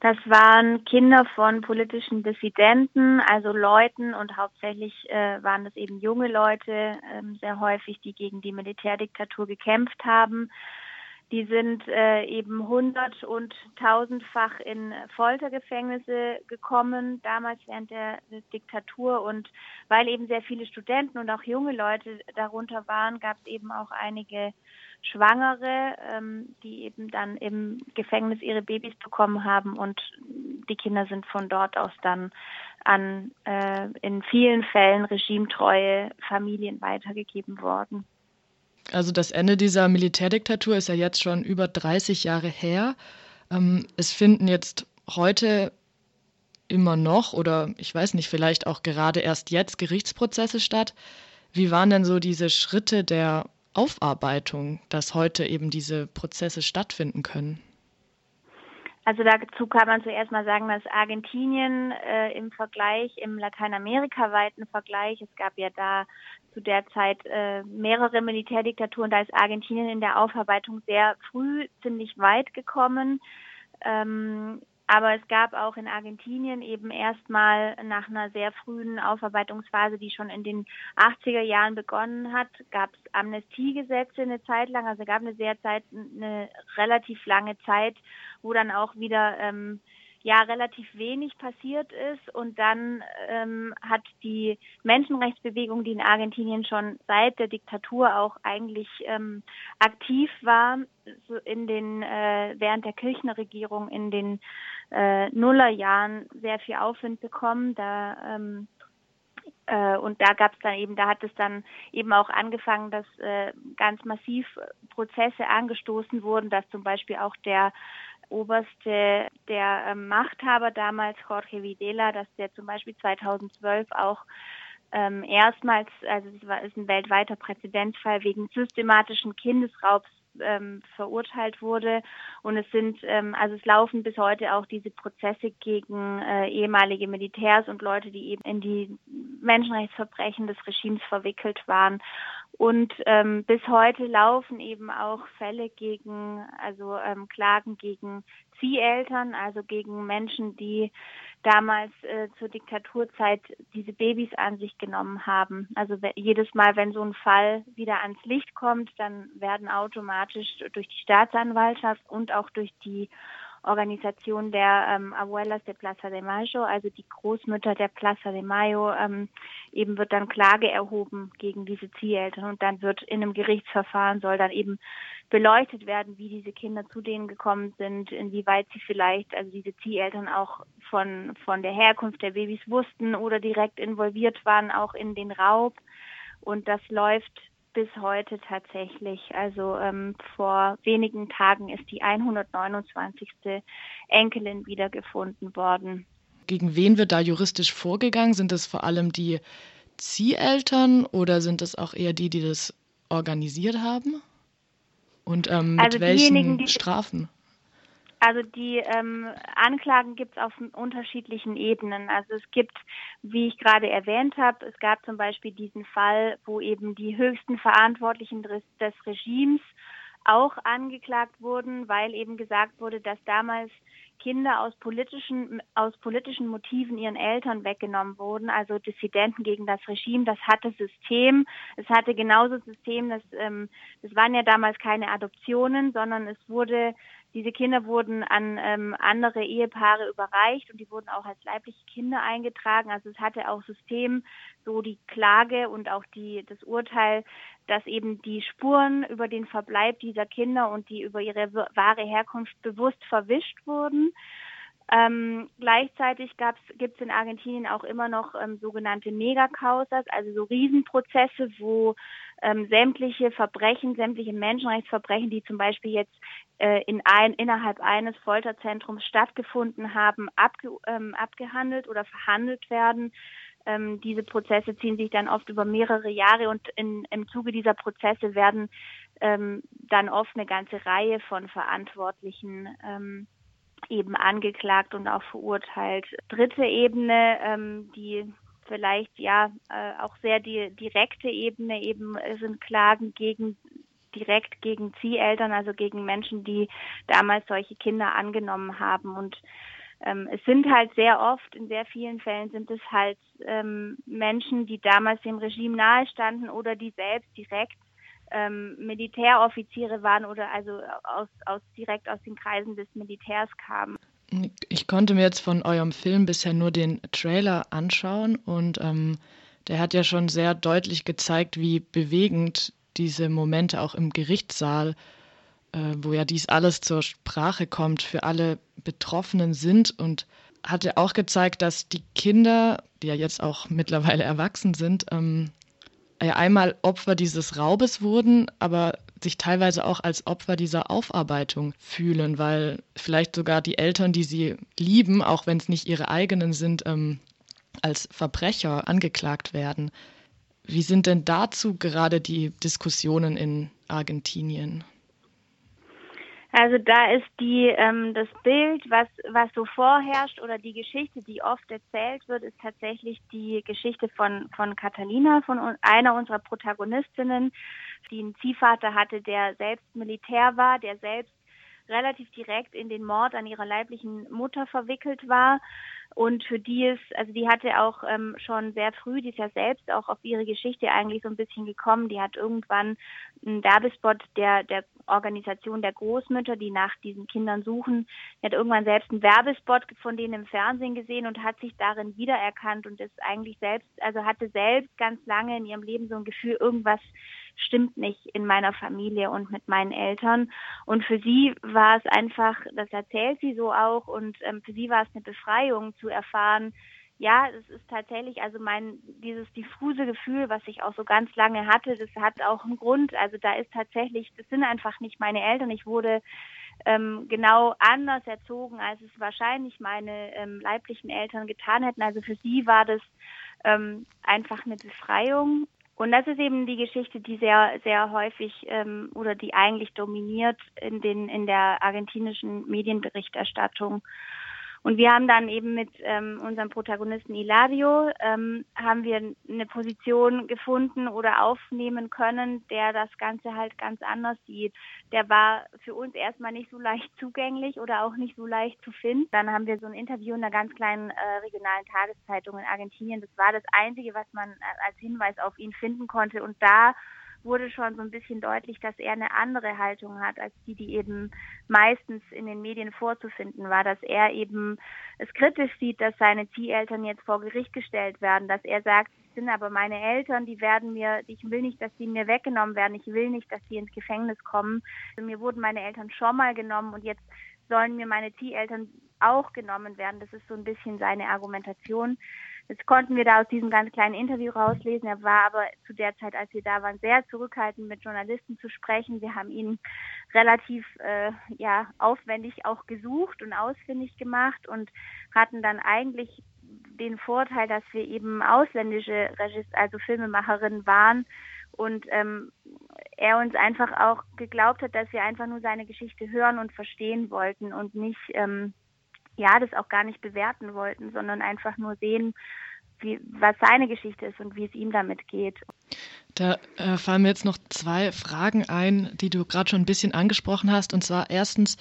Das waren Kinder von politischen Dissidenten, also Leuten und hauptsächlich äh, waren das eben junge Leute, äh, sehr häufig, die gegen die Militärdiktatur gekämpft haben. Die sind äh, eben hundert- und tausendfach in Foltergefängnisse gekommen, damals während der Diktatur. Und weil eben sehr viele Studenten und auch junge Leute darunter waren, gab es eben auch einige Schwangere, ähm, die eben dann im Gefängnis ihre Babys bekommen haben und die Kinder sind von dort aus dann an äh, in vielen Fällen regimetreue Familien weitergegeben worden. Also das Ende dieser Militärdiktatur ist ja jetzt schon über 30 Jahre her. Ähm, es finden jetzt heute immer noch oder ich weiß nicht, vielleicht auch gerade erst jetzt Gerichtsprozesse statt. Wie waren denn so diese Schritte der Aufarbeitung, dass heute eben diese Prozesse stattfinden können? Also dazu kann man zuerst mal sagen, dass Argentinien äh, im Vergleich, im Lateinamerika-weiten Vergleich, es gab ja da zu der Zeit äh, mehrere Militärdiktaturen, da ist Argentinien in der Aufarbeitung sehr früh ziemlich weit gekommen. Ähm, aber es gab auch in Argentinien eben erstmal nach einer sehr frühen Aufarbeitungsphase, die schon in den 80er Jahren begonnen hat, gab es Amnestiegesetze eine Zeit lang. Also gab eine sehr Zeit, eine relativ lange Zeit, wo dann auch wieder ähm, ja relativ wenig passiert ist und dann ähm, hat die Menschenrechtsbewegung, die in Argentinien schon seit der Diktatur auch eigentlich ähm, aktiv war, so in den äh, während der Kirchnerregierung in den äh, Nullerjahren sehr viel Aufwind bekommen. Da ähm, äh, und da gab es dann eben, da hat es dann eben auch angefangen, dass äh, ganz massiv Prozesse angestoßen wurden, dass zum Beispiel auch der oberste der äh, Machthaber damals, Jorge Videla, dass der zum Beispiel 2012 auch ähm, erstmals, also es war ist ein weltweiter Präzedenzfall wegen systematischen Kindesraubs ähm, verurteilt wurde. Und es sind, ähm, also es laufen bis heute auch diese Prozesse gegen äh, ehemalige Militärs und Leute, die eben in die Menschenrechtsverbrechen des Regimes verwickelt waren. Und ähm, bis heute laufen eben auch Fälle gegen, also ähm, Klagen gegen Zieheltern, also gegen Menschen, die damals äh, zur Diktaturzeit diese Babys an sich genommen haben. Also jedes Mal, wenn so ein Fall wieder ans Licht kommt, dann werden automatisch durch die Staatsanwaltschaft und auch durch die Organisation der ähm, Abuelas de Plaza de Mayo, also die Großmütter der Plaza de Mayo, ähm, eben wird dann Klage erhoben gegen diese Zieheltern und dann wird in einem Gerichtsverfahren soll dann eben beleuchtet werden, wie diese Kinder zu denen gekommen sind, inwieweit sie vielleicht, also diese Zieheltern auch von, von der Herkunft der Babys wussten oder direkt involviert waren, auch in den Raub. Und das läuft bis heute tatsächlich. Also ähm, vor wenigen Tagen ist die 129. Enkelin wiedergefunden worden. Gegen wen wird da juristisch vorgegangen? Sind es vor allem die Zieheltern oder sind es auch eher die, die das organisiert haben? Und ähm, mit also welchen die, Strafen? Also die ähm, Anklagen gibt es auf unterschiedlichen Ebenen. Also es gibt, wie ich gerade erwähnt habe, es gab zum Beispiel diesen Fall, wo eben die höchsten Verantwortlichen des, des Regimes auch angeklagt wurden, weil eben gesagt wurde, dass damals Kinder aus politischen, aus politischen Motiven ihren Eltern weggenommen wurden, also Dissidenten gegen das Regime. Das hatte System. Es hatte genauso System, dass, ähm, das waren ja damals keine Adoptionen, sondern es wurde diese Kinder wurden an ähm, andere Ehepaare überreicht und die wurden auch als leibliche Kinder eingetragen. Also es hatte auch System, so die Klage und auch die, das Urteil, dass eben die Spuren über den Verbleib dieser Kinder und die über ihre wahre Herkunft bewusst verwischt wurden. Ähm, gleichzeitig gibt es in Argentinien auch immer noch ähm, sogenannte Megacausas, also so Riesenprozesse, wo ähm, sämtliche Verbrechen, sämtliche Menschenrechtsverbrechen, die zum Beispiel jetzt äh, in ein, innerhalb eines Folterzentrums stattgefunden haben, abge, ähm, abgehandelt oder verhandelt werden. Ähm, diese Prozesse ziehen sich dann oft über mehrere Jahre und in, im Zuge dieser Prozesse werden ähm, dann oft eine ganze Reihe von Verantwortlichen ähm, eben angeklagt und auch verurteilt. Dritte Ebene, ähm, die vielleicht ja äh, auch sehr die direkte Ebene eben sind Klagen gegen direkt gegen Zieheltern, also gegen Menschen, die damals solche Kinder angenommen haben und ähm, es sind halt sehr oft, in sehr vielen Fällen sind es halt ähm, Menschen, die damals dem Regime nahestanden oder die selbst direkt ähm, Militäroffiziere waren oder also aus, aus direkt aus den Kreisen des Militärs kamen. Ich konnte mir jetzt von eurem Film bisher nur den Trailer anschauen und ähm, der hat ja schon sehr deutlich gezeigt, wie bewegend diese Momente auch im Gerichtssaal, äh, wo ja dies alles zur Sprache kommt, für alle Betroffenen sind und hat ja auch gezeigt, dass die Kinder, die ja jetzt auch mittlerweile erwachsen sind, ähm, ja einmal Opfer dieses Raubes wurden, aber sich teilweise auch als Opfer dieser Aufarbeitung fühlen, weil vielleicht sogar die Eltern, die sie lieben, auch wenn es nicht ihre eigenen sind, ähm, als Verbrecher angeklagt werden. Wie sind denn dazu gerade die Diskussionen in Argentinien? Also da ist die ähm, das Bild, was was so vorherrscht oder die Geschichte, die oft erzählt wird, ist tatsächlich die Geschichte von von Catalina, von einer unserer Protagonistinnen, die einen Ziehvater hatte, der selbst Militär war, der selbst relativ direkt in den Mord an ihrer leiblichen Mutter verwickelt war und für die ist, also die hatte auch ähm, schon sehr früh, die ist ja selbst auch auf ihre Geschichte eigentlich so ein bisschen gekommen. Die hat irgendwann einen Werbespot der, der Organisation der Großmütter, die nach diesen Kindern suchen, die hat irgendwann selbst einen Werbespot von denen im Fernsehen gesehen und hat sich darin wiedererkannt und ist eigentlich selbst, also hatte selbst ganz lange in ihrem Leben so ein Gefühl, irgendwas stimmt nicht in meiner Familie und mit meinen Eltern. Und für sie war es einfach, das erzählt sie so auch, und ähm, für sie war es eine Befreiung zu erfahren, ja, es ist tatsächlich, also mein, dieses diffuse Gefühl, was ich auch so ganz lange hatte, das hat auch einen Grund. Also da ist tatsächlich, das sind einfach nicht meine Eltern. Ich wurde ähm, genau anders erzogen, als es wahrscheinlich meine ähm, leiblichen Eltern getan hätten. Also für sie war das ähm, einfach eine Befreiung. Und das ist eben die Geschichte, die sehr, sehr häufig ähm, oder die eigentlich dominiert in den in der argentinischen Medienberichterstattung. Und wir haben dann eben mit ähm, unserem Protagonisten Ilario ähm, haben wir eine Position gefunden oder aufnehmen können, der das Ganze halt ganz anders sieht. Der war für uns erstmal nicht so leicht zugänglich oder auch nicht so leicht zu finden. Dann haben wir so ein Interview in einer ganz kleinen äh, regionalen Tageszeitung in Argentinien. Das war das Einzige, was man äh, als Hinweis auf ihn finden konnte. Und da wurde schon so ein bisschen deutlich, dass er eine andere Haltung hat als die, die eben meistens in den Medien vorzufinden war, dass er eben es kritisch sieht, dass seine Zieheltern jetzt vor Gericht gestellt werden, dass er sagt, sind aber meine Eltern, die werden mir, ich will nicht, dass sie mir weggenommen werden, ich will nicht, dass sie ins Gefängnis kommen. Mir wurden meine Eltern schon mal genommen und jetzt sollen mir meine Zieheltern auch genommen werden. Das ist so ein bisschen seine Argumentation. Das konnten wir da aus diesem ganz kleinen Interview rauslesen. Er war aber zu der Zeit, als wir da waren, sehr zurückhaltend mit Journalisten zu sprechen. Wir haben ihn relativ äh, ja aufwendig auch gesucht und ausfindig gemacht und hatten dann eigentlich den Vorteil, dass wir eben ausländische Regis also Filmemacherinnen waren und ähm, er uns einfach auch geglaubt hat, dass wir einfach nur seine Geschichte hören und verstehen wollten und nicht ähm, ja, das auch gar nicht bewerten wollten, sondern einfach nur sehen, wie, was seine Geschichte ist und wie es ihm damit geht. Da äh, fallen mir jetzt noch zwei Fragen ein, die du gerade schon ein bisschen angesprochen hast. Und zwar erstens,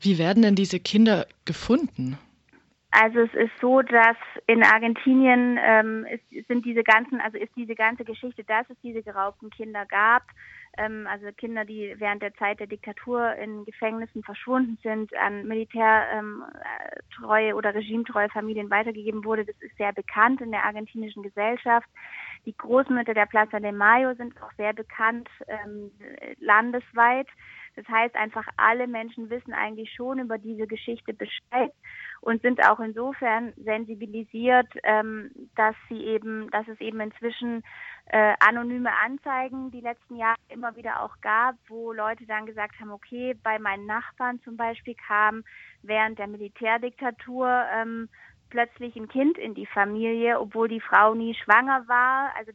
wie werden denn diese Kinder gefunden? Also es ist so, dass in Argentinien ähm, ist, sind diese ganzen, also ist diese ganze Geschichte, dass es diese geraubten Kinder gab, ähm, also Kinder, die während der Zeit der Diktatur in Gefängnissen verschwunden sind, an militärtreue ähm, oder regimetreue Familien weitergegeben wurde. Das ist sehr bekannt in der argentinischen Gesellschaft. Die Großmütter der Plaza de Mayo sind auch sehr bekannt ähm, landesweit. Das heißt einfach, alle Menschen wissen eigentlich schon über diese Geschichte Bescheid und sind auch insofern sensibilisiert, ähm, dass sie eben, dass es eben inzwischen äh, anonyme Anzeigen die letzten Jahre immer wieder auch gab, wo Leute dann gesagt haben, okay, bei meinen Nachbarn zum Beispiel kam während der Militärdiktatur ähm, plötzlich ein Kind in die Familie, obwohl die Frau nie schwanger war. Also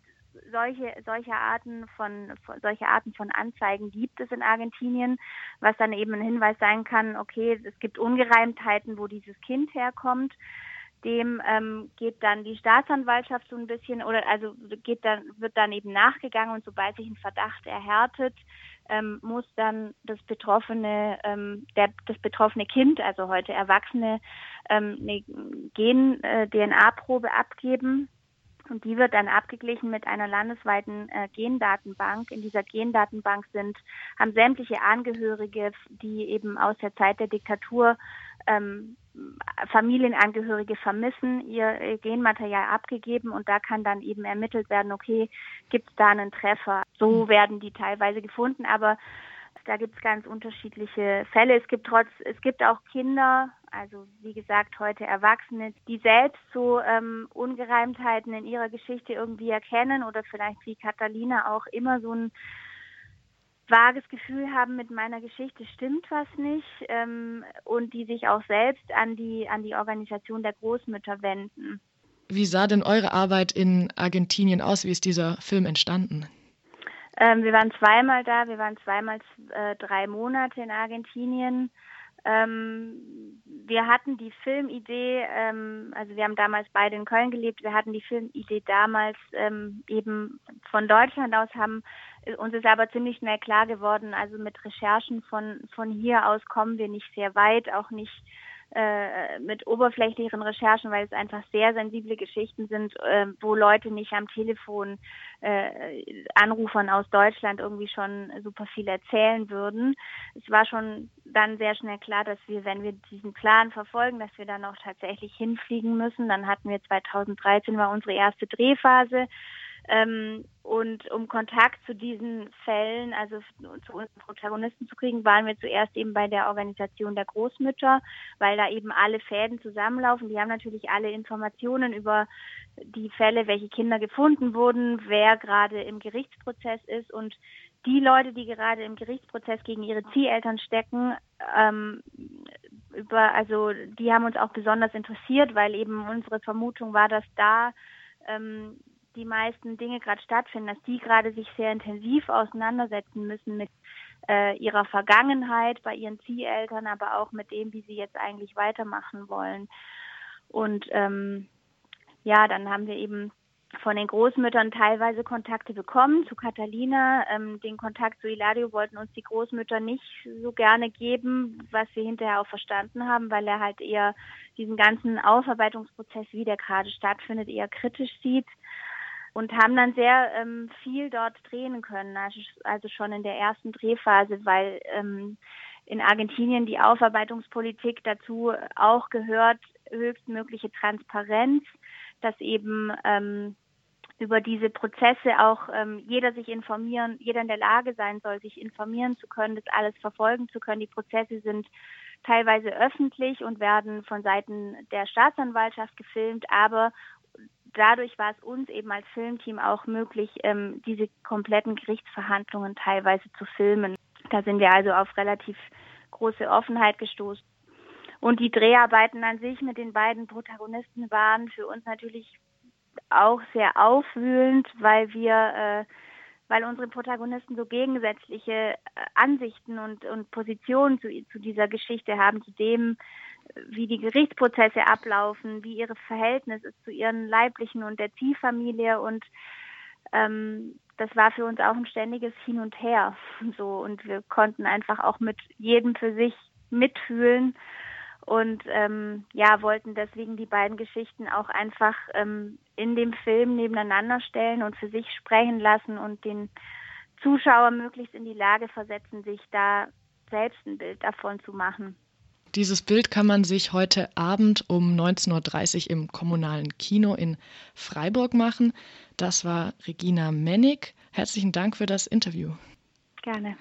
solche, solche Arten von, solche Arten von Anzeigen gibt es in Argentinien, was dann eben ein Hinweis sein kann, okay, es gibt Ungereimtheiten, wo dieses Kind herkommt. Dem ähm, geht dann die Staatsanwaltschaft so ein bisschen oder also geht dann wird dann eben nachgegangen und sobald sich ein Verdacht erhärtet, ähm, muss dann das betroffene, ähm, der, das betroffene Kind, also heute Erwachsene, ähm, eine Gen-DNA-Probe äh, abgeben. Und die wird dann abgeglichen mit einer landesweiten äh, Gendatenbank. In dieser Gendatenbank sind, haben sämtliche Angehörige, die eben aus der Zeit der Diktatur ähm, Familienangehörige vermissen, ihr Genmaterial abgegeben und da kann dann eben ermittelt werden, okay, gibt es da einen Treffer. So hm. werden die teilweise gefunden, aber da gibt es ganz unterschiedliche Fälle. Es gibt trotz, es gibt auch Kinder, also wie gesagt heute Erwachsene, die selbst so ähm, Ungereimtheiten in ihrer Geschichte irgendwie erkennen oder vielleicht wie Catalina auch immer so ein vages Gefühl haben, mit meiner Geschichte stimmt was nicht ähm, und die sich auch selbst an die, an die Organisation der Großmütter wenden. Wie sah denn eure Arbeit in Argentinien aus? Wie ist dieser Film entstanden? Ähm, wir waren zweimal da, wir waren zweimal äh, drei Monate in Argentinien. Ähm, wir hatten die Filmidee, ähm, also wir haben damals beide in Köln gelebt, wir hatten die Filmidee damals ähm, eben von Deutschland aus, haben uns ist aber ziemlich schnell klar geworden, also mit Recherchen von, von hier aus kommen wir nicht sehr weit, auch nicht äh, mit oberflächlicheren Recherchen, weil es einfach sehr sensible Geschichten sind, äh, wo Leute nicht am Telefon äh, Anrufern aus Deutschland irgendwie schon super viel erzählen würden. Es war schon dann sehr schnell klar, dass wir, wenn wir diesen Plan verfolgen, dass wir dann auch tatsächlich hinfliegen müssen. Dann hatten wir 2013 war unsere erste Drehphase. Ähm, und um Kontakt zu diesen Fällen, also zu unseren Protagonisten zu kriegen, waren wir zuerst eben bei der Organisation der Großmütter, weil da eben alle Fäden zusammenlaufen. Die haben natürlich alle Informationen über die Fälle, welche Kinder gefunden wurden, wer gerade im Gerichtsprozess ist und die Leute, die gerade im Gerichtsprozess gegen ihre Zieheltern stecken, ähm, über, also die haben uns auch besonders interessiert, weil eben unsere Vermutung war, dass da ähm, die meisten Dinge gerade stattfinden, dass die gerade sich sehr intensiv auseinandersetzen müssen mit äh, ihrer Vergangenheit bei ihren Zieheltern, aber auch mit dem, wie sie jetzt eigentlich weitermachen wollen. Und ähm, ja, dann haben wir eben von den Großmüttern teilweise Kontakte bekommen zu Catalina. Ähm, den Kontakt zu Ilario wollten uns die Großmütter nicht so gerne geben, was wir hinterher auch verstanden haben, weil er halt eher diesen ganzen Aufarbeitungsprozess, wie der gerade stattfindet, eher kritisch sieht und haben dann sehr ähm, viel dort drehen können, also, also schon in der ersten Drehphase, weil ähm, in Argentinien die Aufarbeitungspolitik dazu auch gehört, höchstmögliche Transparenz, dass eben ähm, über diese Prozesse auch ähm, jeder sich informieren, jeder in der Lage sein soll, sich informieren zu können, das alles verfolgen zu können. Die Prozesse sind teilweise öffentlich und werden von Seiten der Staatsanwaltschaft gefilmt, aber dadurch war es uns eben als Filmteam auch möglich, ähm, diese kompletten Gerichtsverhandlungen teilweise zu filmen. Da sind wir also auf relativ große Offenheit gestoßen. Und die Dreharbeiten an sich mit den beiden Protagonisten waren für uns natürlich auch sehr aufwühlend, weil wir, äh, weil unsere Protagonisten so gegensätzliche äh, Ansichten und, und Positionen zu, zu dieser Geschichte haben, zu dem, wie die Gerichtsprozesse ablaufen, wie ihre Verhältnis ist zu ihren leiblichen und der Ziehfamilie und ähm, das war für uns auch ein ständiges Hin und Her so und wir konnten einfach auch mit jedem für sich mitfühlen und ähm, ja wollten deswegen die beiden Geschichten auch einfach ähm, in dem Film nebeneinander stellen und für sich sprechen lassen und den Zuschauer möglichst in die Lage versetzen, sich da selbst ein Bild davon zu machen. Dieses Bild kann man sich heute Abend um 19.30 Uhr im kommunalen Kino in Freiburg machen. Das war Regina Mennig. Herzlichen Dank für das Interview. Gerne.